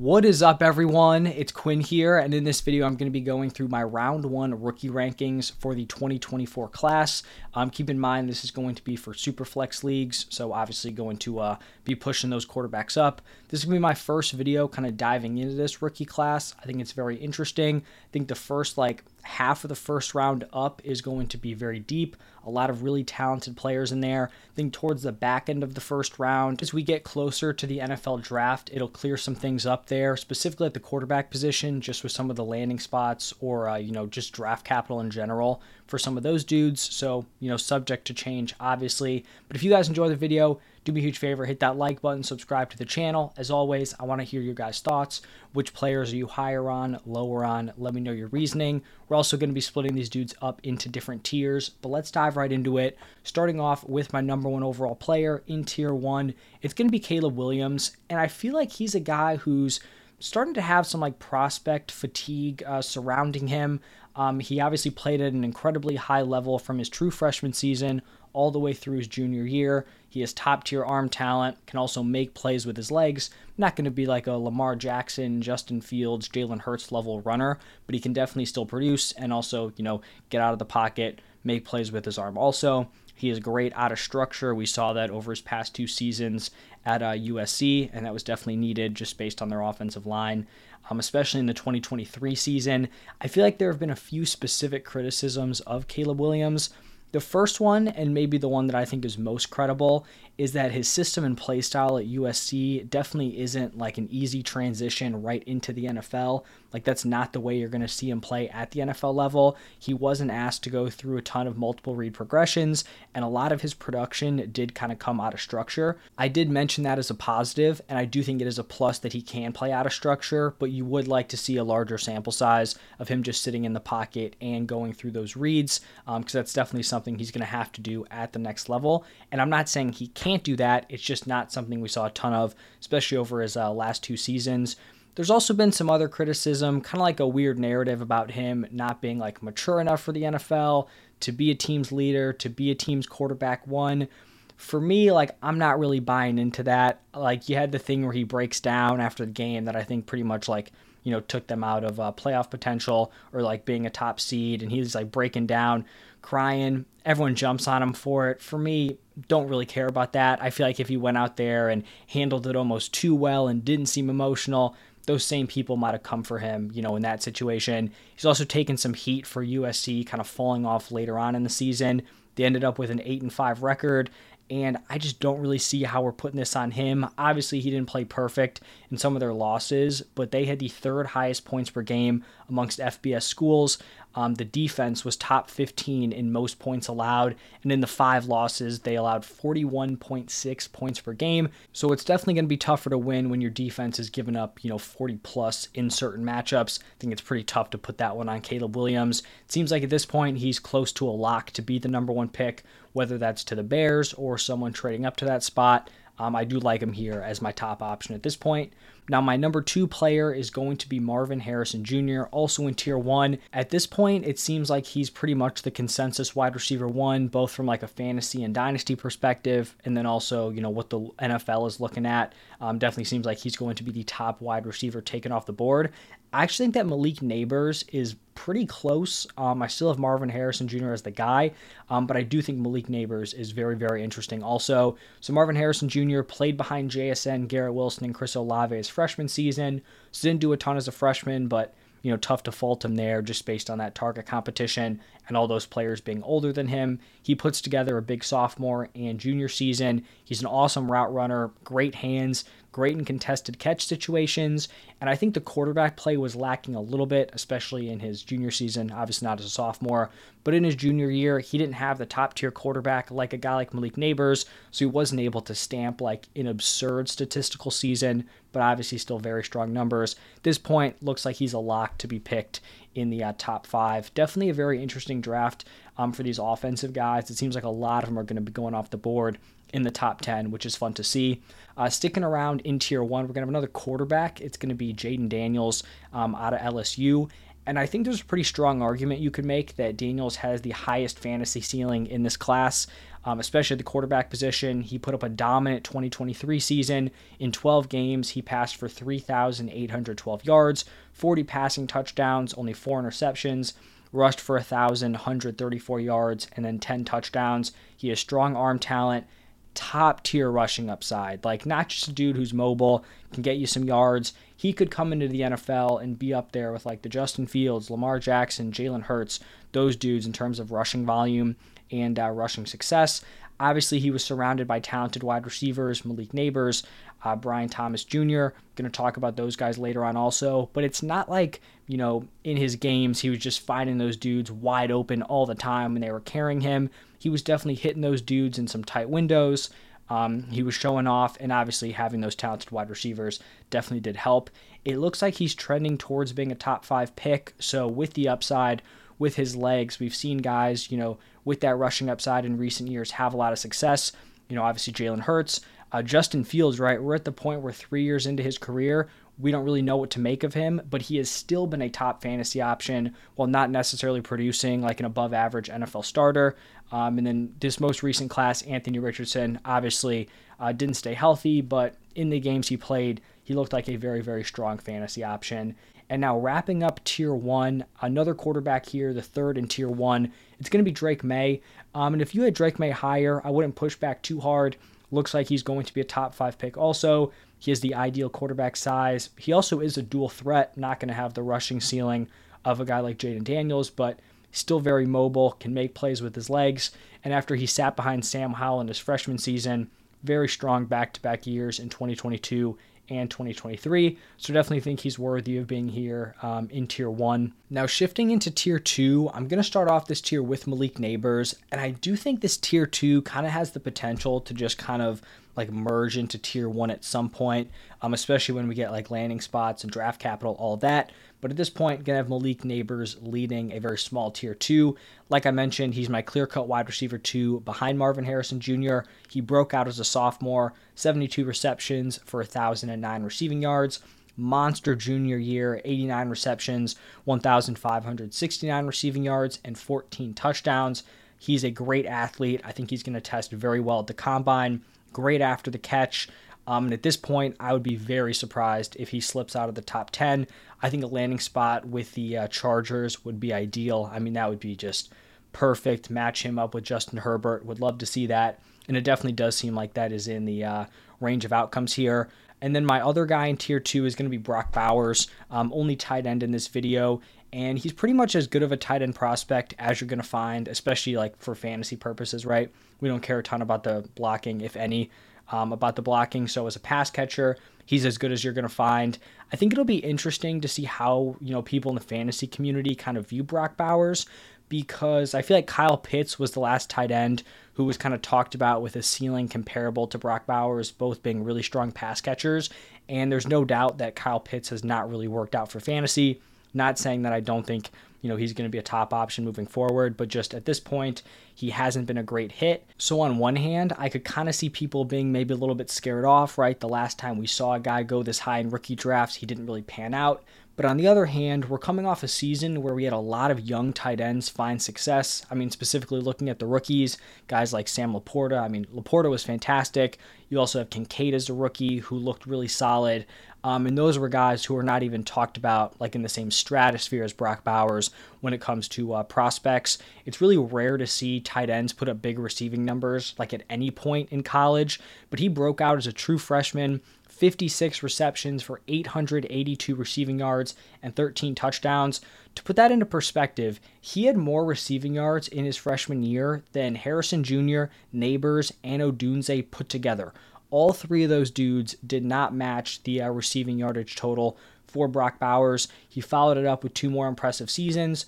What is up, everyone? It's Quinn here, and in this video, I'm going to be going through my round one rookie rankings for the 2024 class. Um, keep in mind, this is going to be for super flex leagues, so obviously going to uh, be pushing those quarterbacks up. This is going to be my first video kind of diving into this rookie class. I think it's very interesting. I think the first like half of the first round up is going to be very deep. A lot of really talented players in there. I think towards the back end of the first round, as we get closer to the NFL draft, it'll clear some things up there, specifically at the quarterback position, just with some of the landing spots or, uh, you know, just draft capital in general for some of those dudes. So, you know, subject to change, obviously. But if you guys enjoy the video, do me a huge favor, hit that like button, subscribe to the channel. As always, I want to hear your guys' thoughts. Which players are you higher on, lower on? Let me know your reasoning. We're also going to be splitting these dudes up into different tiers, but let's dive right into it. Starting off with my number one overall player in tier one, it's going to be Caleb Williams, and I feel like he's a guy who's starting to have some like prospect fatigue uh, surrounding him. Um, he obviously played at an incredibly high level from his true freshman season all the way through his junior year. He has top tier arm talent, can also make plays with his legs. Not going to be like a Lamar Jackson, Justin Fields, Jalen Hurts level runner, but he can definitely still produce and also, you know, get out of the pocket, make plays with his arm also. He is great out of structure. We saw that over his past two seasons at uh, USC, and that was definitely needed just based on their offensive line, um, especially in the 2023 season. I feel like there have been a few specific criticisms of Caleb Williams. The first one, and maybe the one that I think is most credible, is that his system and play style at USC definitely isn't like an easy transition right into the NFL. Like, that's not the way you're going to see him play at the NFL level. He wasn't asked to go through a ton of multiple read progressions, and a lot of his production did kind of come out of structure. I did mention that as a positive, and I do think it is a plus that he can play out of structure, but you would like to see a larger sample size of him just sitting in the pocket and going through those reads, because um, that's definitely something he's going to have to do at the next level. And I'm not saying he can't do that. It's just not something we saw a ton of, especially over his uh, last two seasons. There's also been some other criticism, kind of like a weird narrative about him not being like mature enough for the NFL, to be a team's leader, to be a team's quarterback one. For me, like I'm not really buying into that. Like you had the thing where he breaks down after the game that I think pretty much like you know took them out of uh, playoff potential or like being a top seed, and he's like breaking down, crying. Everyone jumps on him for it. For me, don't really care about that. I feel like if he went out there and handled it almost too well and didn't seem emotional, those same people might have come for him, you know, in that situation. He's also taken some heat for USC kind of falling off later on in the season. They ended up with an 8 and 5 record and I just don't really see how we're putting this on him. Obviously, he didn't play perfect in some of their losses, but they had the third highest points per game amongst FBS schools. Um, the defense was top 15 in most points allowed, and in the five losses, they allowed 41.6 points per game. So it's definitely going to be tougher to win when your defense is giving up, you know, 40 plus in certain matchups. I think it's pretty tough to put that one on Caleb Williams. It seems like at this point he's close to a lock to be the number one pick, whether that's to the Bears or someone trading up to that spot. Um, I do like him here as my top option at this point. Now, my number two player is going to be Marvin Harrison Jr., also in tier one. At this point, it seems like he's pretty much the consensus wide receiver one, both from like a fantasy and dynasty perspective, and then also, you know, what the NFL is looking at. Um, definitely seems like he's going to be the top wide receiver taken off the board. I actually think that Malik Nabers is pretty close. Um, I still have Marvin Harrison Jr. as the guy, um, but I do think Malik Nabers is very, very interesting also. So Marvin Harrison Jr. played behind JSN, Garrett Wilson, and Chris Olave his freshman season. So didn't do a ton as a freshman, but you know, tough to fault him there just based on that target competition and all those players being older than him. He puts together a big sophomore and junior season. He's an awesome route runner, great hands, great in contested catch situations. And I think the quarterback play was lacking a little bit, especially in his junior season, obviously not as a sophomore. But in his junior year, he didn't have the top tier quarterback like a guy like Malik Nabers. so he wasn't able to stamp like an absurd statistical season, but obviously still very strong numbers. This point, looks like he's a lock to be picked in the uh, top five. Definitely a very interesting draft um, for these offensive guys. It seems like a lot of them are going to be going off the board in the top 10, which is fun to see. Uh, sticking around in tier one, we're going to have another quarterback. It's going to be Jayden Daniels um, out of LSU. And I think there's a pretty strong argument you could make that Daniels has the highest fantasy ceiling in this class, um, especially the quarterback position. He put up a dominant 2023 season. In 12 games, he passed for 3,812 yards, 40 passing touchdowns, only four interceptions, rushed for 1,134 yards, and then 10 touchdowns. He has strong arm talent top tier rushing upside. Like, not just a dude who's mobile, can get you some yards. He could come into the NFL and be up there with like the Justin Fields, Lamar Jackson, Jalen Hurts, those dudes in terms of rushing volume and uh, rushing success. Obviously, he was surrounded by talented wide receivers, Malik Nabers, uh, Brian Thomas Jr. Going to talk about those guys later on also. But it's not like, you know, in his games, he was just finding those dudes wide open all the time when they were carrying him. He was definitely hitting those dudes in some tight windows. Um, he was showing off, and obviously having those talented wide receivers definitely did help. It looks like he's trending towards being a top five pick. So, with the upside, with his legs, we've seen guys, you know, with that rushing upside in recent years have a lot of success. You know, obviously Jalen Hurts, uh, Justin Fields, right? We're at the point where three years into his career, we don't really know what to make of him, but he has still been a top fantasy option while not necessarily producing like an above average NFL starter. Um, and then this most recent class, Anthony Richardson, obviously uh, didn't stay healthy, but in the games he played, he looked like a very, very strong fantasy option. And now wrapping up tier one, another quarterback here, the third in tier one, it's going to be Drake Maye. Um, and if you had Drake Maye higher, I wouldn't push back too hard. Looks like he's going to be a top five pick also. He has the ideal quarterback size. He also is a dual threat, not going to have the rushing ceiling of a guy like Jayden Daniels, but still very mobile, can make plays with his legs. And after he sat behind Sam Howell in his freshman season, very strong back to back years in 2022 and 2023. So definitely think he's worthy of being here um, in tier one. Now, shifting into tier two, I'm going to start off this tier with Malik Nabers. And I do think this tier two kind of has the potential to just kind of like merge into tier one at some point, um, especially when we get like landing spots and draft capital, all that. But at this point, gonna have Malik Nabers leading a very small tier two. Like I mentioned, he's my clear cut wide receiver two behind Marvin Harrison Jr. He broke out as a sophomore, 72 receptions for 1,009 receiving yards. Monster junior year, 89 receptions, 1,569 receiving yards, and 14 touchdowns. He's a great athlete. I think he's going to test very well at the combine great after the catch. Um, and at this point, I would be very surprised if he slips out of the top 10. I think a landing spot with the uh, Chargers would be ideal. I mean, that would be just perfect. Match him up with Justin Herbert. Would love to see that. And it definitely does seem like that is in the uh, range of outcomes here. And then my other guy in tier two is going to be Brock Bowers, um, only tight end in this video. And he's pretty much as good of a tight end prospect as you're going to find, especially like for fantasy purposes, right? We don't care a ton about the blocking, if any, um, about the blocking. So as a pass catcher, he's as good as you're going to find. I think it'll be interesting to see how, you know, people in the fantasy community kind of view Brock Bowers because I feel like Kyle Pitts was the last tight end who was kind of talked about with a ceiling comparable to Brock Bowers, both being really strong pass catchers. And there's no doubt that Kyle Pitts has not really worked out for fantasy. Not saying that I don't think you know he's going to be a top option moving forward, but just at this point, he hasn't been a great hit. So on one hand, I could kind of see people being maybe a little bit scared off, right? The last time we saw a guy go this high in rookie drafts, he didn't really pan out. But on the other hand, we're coming off a season where we had a lot of young tight ends find success. I mean, specifically looking at the rookies, guys like Sam LaPorta. I mean, LaPorta was fantastic. You also have Kincaid as a rookie who looked really solid. Um, and those were guys who are not even talked about like in the same stratosphere as Brock Bowers when it comes to uh, prospects. It's really rare to see tight ends put up big receiving numbers like at any point in college, but he broke out as a true freshman 56 receptions for 882 receiving yards and 13 touchdowns. To put that into perspective, he had more receiving yards in his freshman year than Harrison Jr., Nabers, and Odunze put together. All three of those dudes did not match the uh, receiving yardage total for Brock Bowers. He followed it up with two more impressive seasons.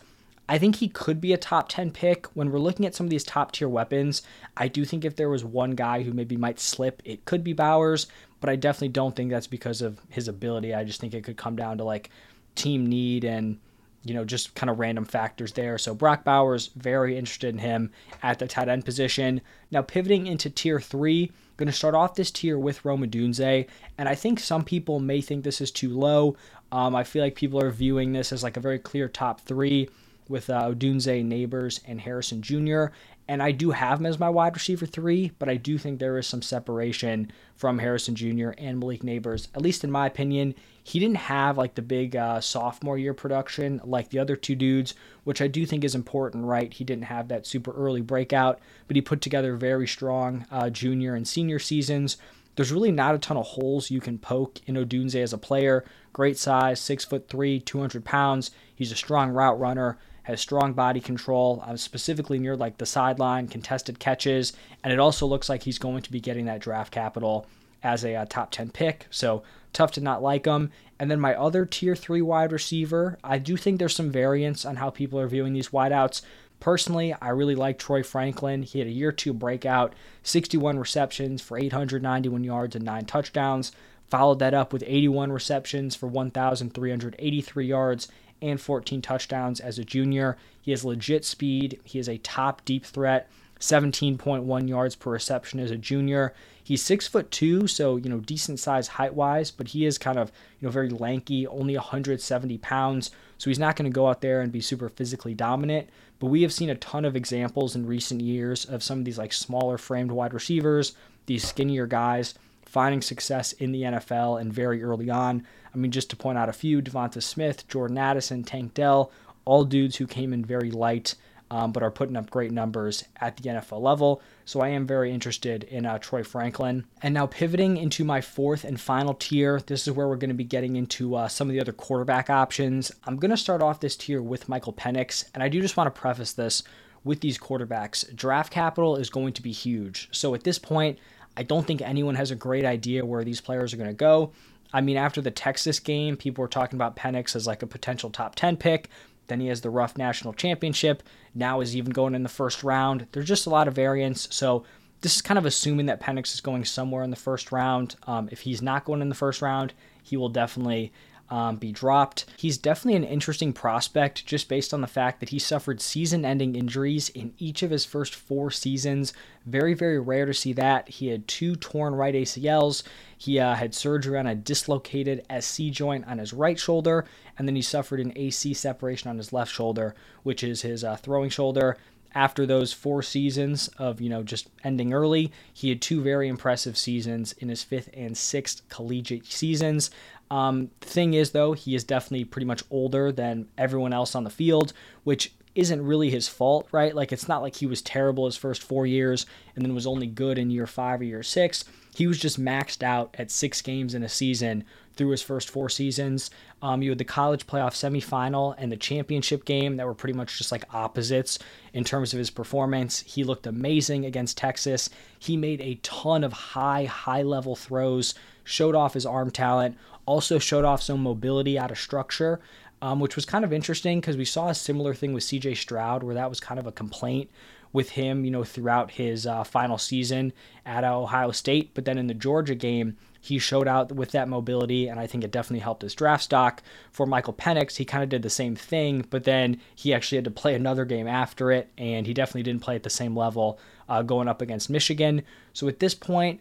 I think he could be a top 10 pick. When we're looking at some of these top tier weapons, I do think if there was one guy who maybe might slip, it could be Bowers but I definitely don't think that's because of his ability. I just think it could come down to like team need and you know just kind of random factors there. So Brock Bowers very interested in him at the tight end position. Now pivoting into tier three, going to start off this tier with Rome Odunze, and I think some people may think this is too low. Um, I feel like people are viewing this as like a very clear top three with uh, Odunze, Nabers, and Harrison Jr. And I do have him as my wide receiver three, but I do think there is some separation from Harrison Jr. and Malik Nabers. at least in my opinion. He didn't have like the big uh, sophomore year production like the other two dudes, which I do think is important, right? He didn't have that super early breakout, but he put together very strong uh, junior and senior seasons. There's really not a ton of holes you can poke in Odunze as a player. Great size, six foot three, 200 pounds. He's a strong route runner has strong body control, uh, specifically near like the sideline, contested catches, and it also looks like he's going to be getting that draft capital as a uh, top 10 pick. So tough to not like him. And then my other tier three wide receiver, I do think there's some variance on how people are viewing these wideouts. Personally, I really like Troy Franklin. He had a year two breakout, 61 receptions for 891 yards and nine touchdowns. Followed that up with 81 receptions for 1,383 yards and 14 touchdowns as a junior. He has legit speed. He is a top deep threat. 17.1 yards per reception as a junior. He's six foot two, so you know decent size height wise, but he is kind of you know very lanky, only 170 pounds. So he's not going to go out there and be super physically dominant. But we have seen a ton of examples in recent years of some of these like smaller framed wide receivers, these skinnier guys finding success in the NFL and very early on. I mean, just to point out a few Devonta Smith, Jordan Addison, Tank Dell, all dudes who came in very light. Um, but are putting up great numbers at the NFL level. So I am very interested in uh, Troy Franklin. And now pivoting into my fourth and final tier, this is where we're going to be getting into uh, some of the other quarterback options. I'm going to start off this tier with Michael Penix, and I do just want to preface this with these quarterbacks. Draft capital is going to be huge. So at this point, I don't think anyone has a great idea where these players are going to go. I mean, after the Texas game, people were talking about Penix as like a potential top 10 pick. Then he has the rough national championship. Now is even going in the first round. There's just a lot of variance. So this is kind of assuming that Penix is going somewhere in the first round. Um, if he's not going in the first round, he will definitely um, be dropped. He's definitely an interesting prospect just based on the fact that he suffered season ending injuries in each of his first four seasons. Very, very rare to see that. He had two torn right ACLs. He uh, had surgery on a dislocated SC joint on his right shoulder, and then he suffered an AC separation on his left shoulder, which is his uh, throwing shoulder after those four seasons of you know just ending early he had two very impressive seasons in his fifth and sixth collegiate seasons um, thing is, though, he is definitely pretty much older than everyone else on the field, which isn't really his fault, right? Like, it's not like he was terrible his first four years and then was only good in year five or year six. He was just maxed out at six games in a season through his first four seasons. Um, you had the college playoff semifinal and the championship game that were pretty much just like opposites in terms of his performance. He looked amazing against Texas. He made a ton of high, high level throws, showed off his arm talent, also showed off some mobility out of structure, um, which was kind of interesting because we saw a similar thing with CJ Stroud where that was kind of a complaint with him, you know, throughout his uh, final season at Ohio State. But then in the Georgia game, he showed out with that mobility, and I think it definitely helped his draft stock. For Michael Penix, he kind of did the same thing, but then he actually had to play another game after it, and he definitely didn't play at the same level uh, going up against Michigan. So at this point,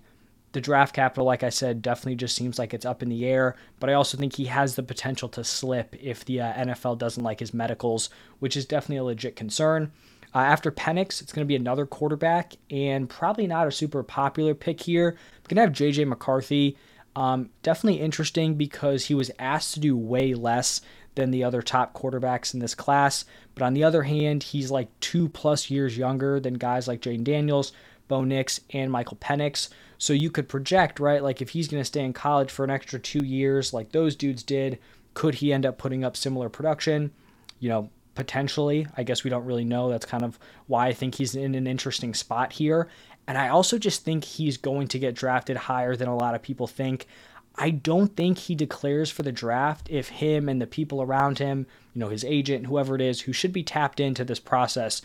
the draft capital, like I said, definitely just seems like it's up in the air. But I also think he has the potential to slip if the uh, NFL doesn't like his medicals, which is definitely a legit concern. Uh, after Penix, it's going to be another quarterback, and probably not a super popular pick here. We're going to have JJ McCarthy. Um, definitely interesting because he was asked to do way less than the other top quarterbacks in this class. But on the other hand, he's like two plus years younger than guys like Jayden Daniels, Bo Nix, and Michael Penix. So you could project, right? Like if he's going to stay in college for an extra two years, like those dudes did, could he end up putting up similar production? You know, potentially. I guess we don't really know. That's kind of why I think he's in an interesting spot here. And I also just think he's going to get drafted higher than a lot of people think. I don't think he declares for the draft if him and the people around him, you know, his agent, whoever it is, who should be tapped into this process,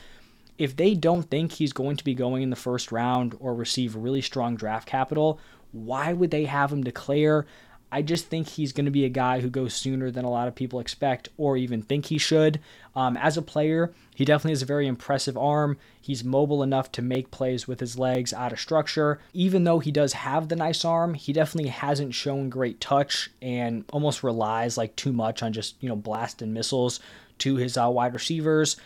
if they don't think he's going to be going in the first round or receive really strong draft capital, why would they have him declare? I just think he's going to be a guy who goes sooner than a lot of people expect or even think he should. Um, as a player, he definitely has a very impressive arm. He's mobile enough to make plays with his legs out of structure. Even though he does have the nice arm, he definitely hasn't shown great touch and almost relies like too much on just, you know, blasting missiles to his uh, wide receivers.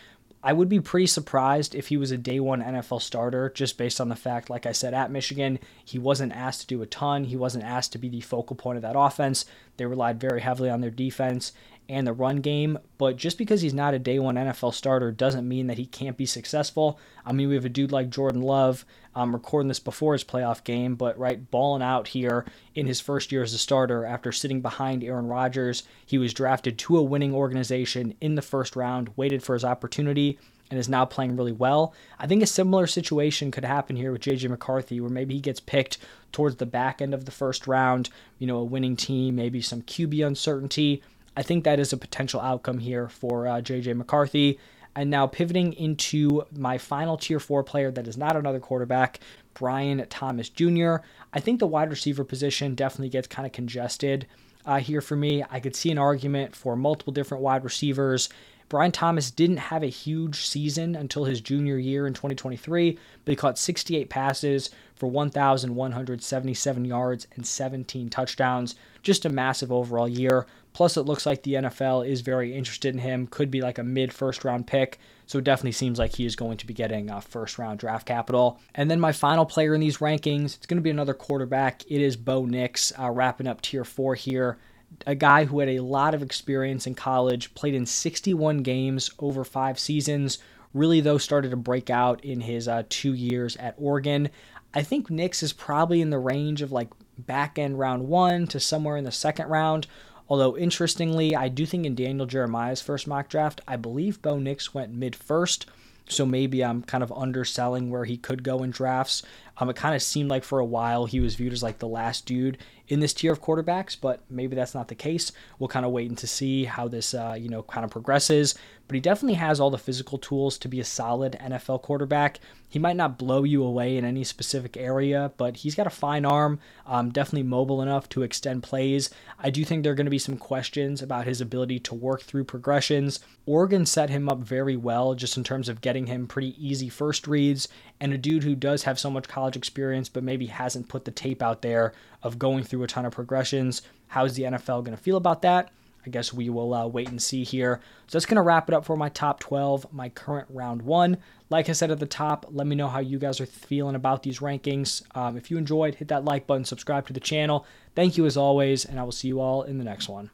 I would be pretty surprised if he was a day one NFL starter, just based on the fact, like I said, at Michigan, he wasn't asked to do a ton. He wasn't asked to be the focal point of that offense. They relied very heavily on their defense and the run game. But just because he's not a day one NFL starter doesn't mean that he can't be successful. I mean, we have a dude like Jordan Love um, recording this before his playoff game, but right, balling out here in his first year as a starter after sitting behind Aaron Rodgers. He was drafted to a winning organization in the first round, waited for his opportunity, and is now playing really well. I think a similar situation could happen here with JJ McCarthy, where maybe he gets picked towards the back end of the first round, you know, a winning team, maybe some QB uncertainty. I think that is a potential outcome here for uh, JJ McCarthy. And now pivoting into my final tier four player that is not another quarterback, Brian Thomas Jr. I think the wide receiver position definitely gets kind of congested uh, here for me. I could see an argument for multiple different wide receivers. Brian Thomas didn't have a huge season until his junior year in 2023, but he caught 68 passes for 1,177 yards and 17 touchdowns. Just a massive overall year. Plus, it looks like the NFL is very interested in him. Could be like a mid first round pick. So it definitely seems like he is going to be getting a first round draft capital. And then my final player in these rankings, it's going to be another quarterback. It is Bo Nix, uh, wrapping up tier four here. A guy who had a lot of experience in college, played in 61 games over five seasons. Really, though, started to break out in his uh, two years at Oregon. I think Nix is probably in the range of like back end round one to somewhere in the second round. Although, interestingly, I do think in Daniel Jeremiah's first mock draft, I believe Bo Nix went mid first. So maybe I'm kind of underselling where he could go in drafts. Um, it kind of seemed like for a while he was viewed as like the last dude in this tier of quarterbacks, but maybe that's not the case. We'll kind of wait and to see how this, uh, you know, kind of progresses. But he definitely has all the physical tools to be a solid NFL quarterback. He might not blow you away in any specific area, but he's got a fine arm, um, definitely mobile enough to extend plays. I do think there are going to be some questions about his ability to work through progressions. Oregon set him up very well just in terms of getting him pretty easy first reads, and a dude who does have so much college experience but maybe hasn't put the tape out there of going through a ton of progressions. How's the NFL going to feel about that? I guess we will uh, wait and see here. So that's going to wrap it up for my top 12, my current round one. Like I said at the top, let me know how you guys are feeling about these rankings. Um, if you enjoyed, hit that like button, subscribe to the channel. Thank you as always, and I will see you all in the next one.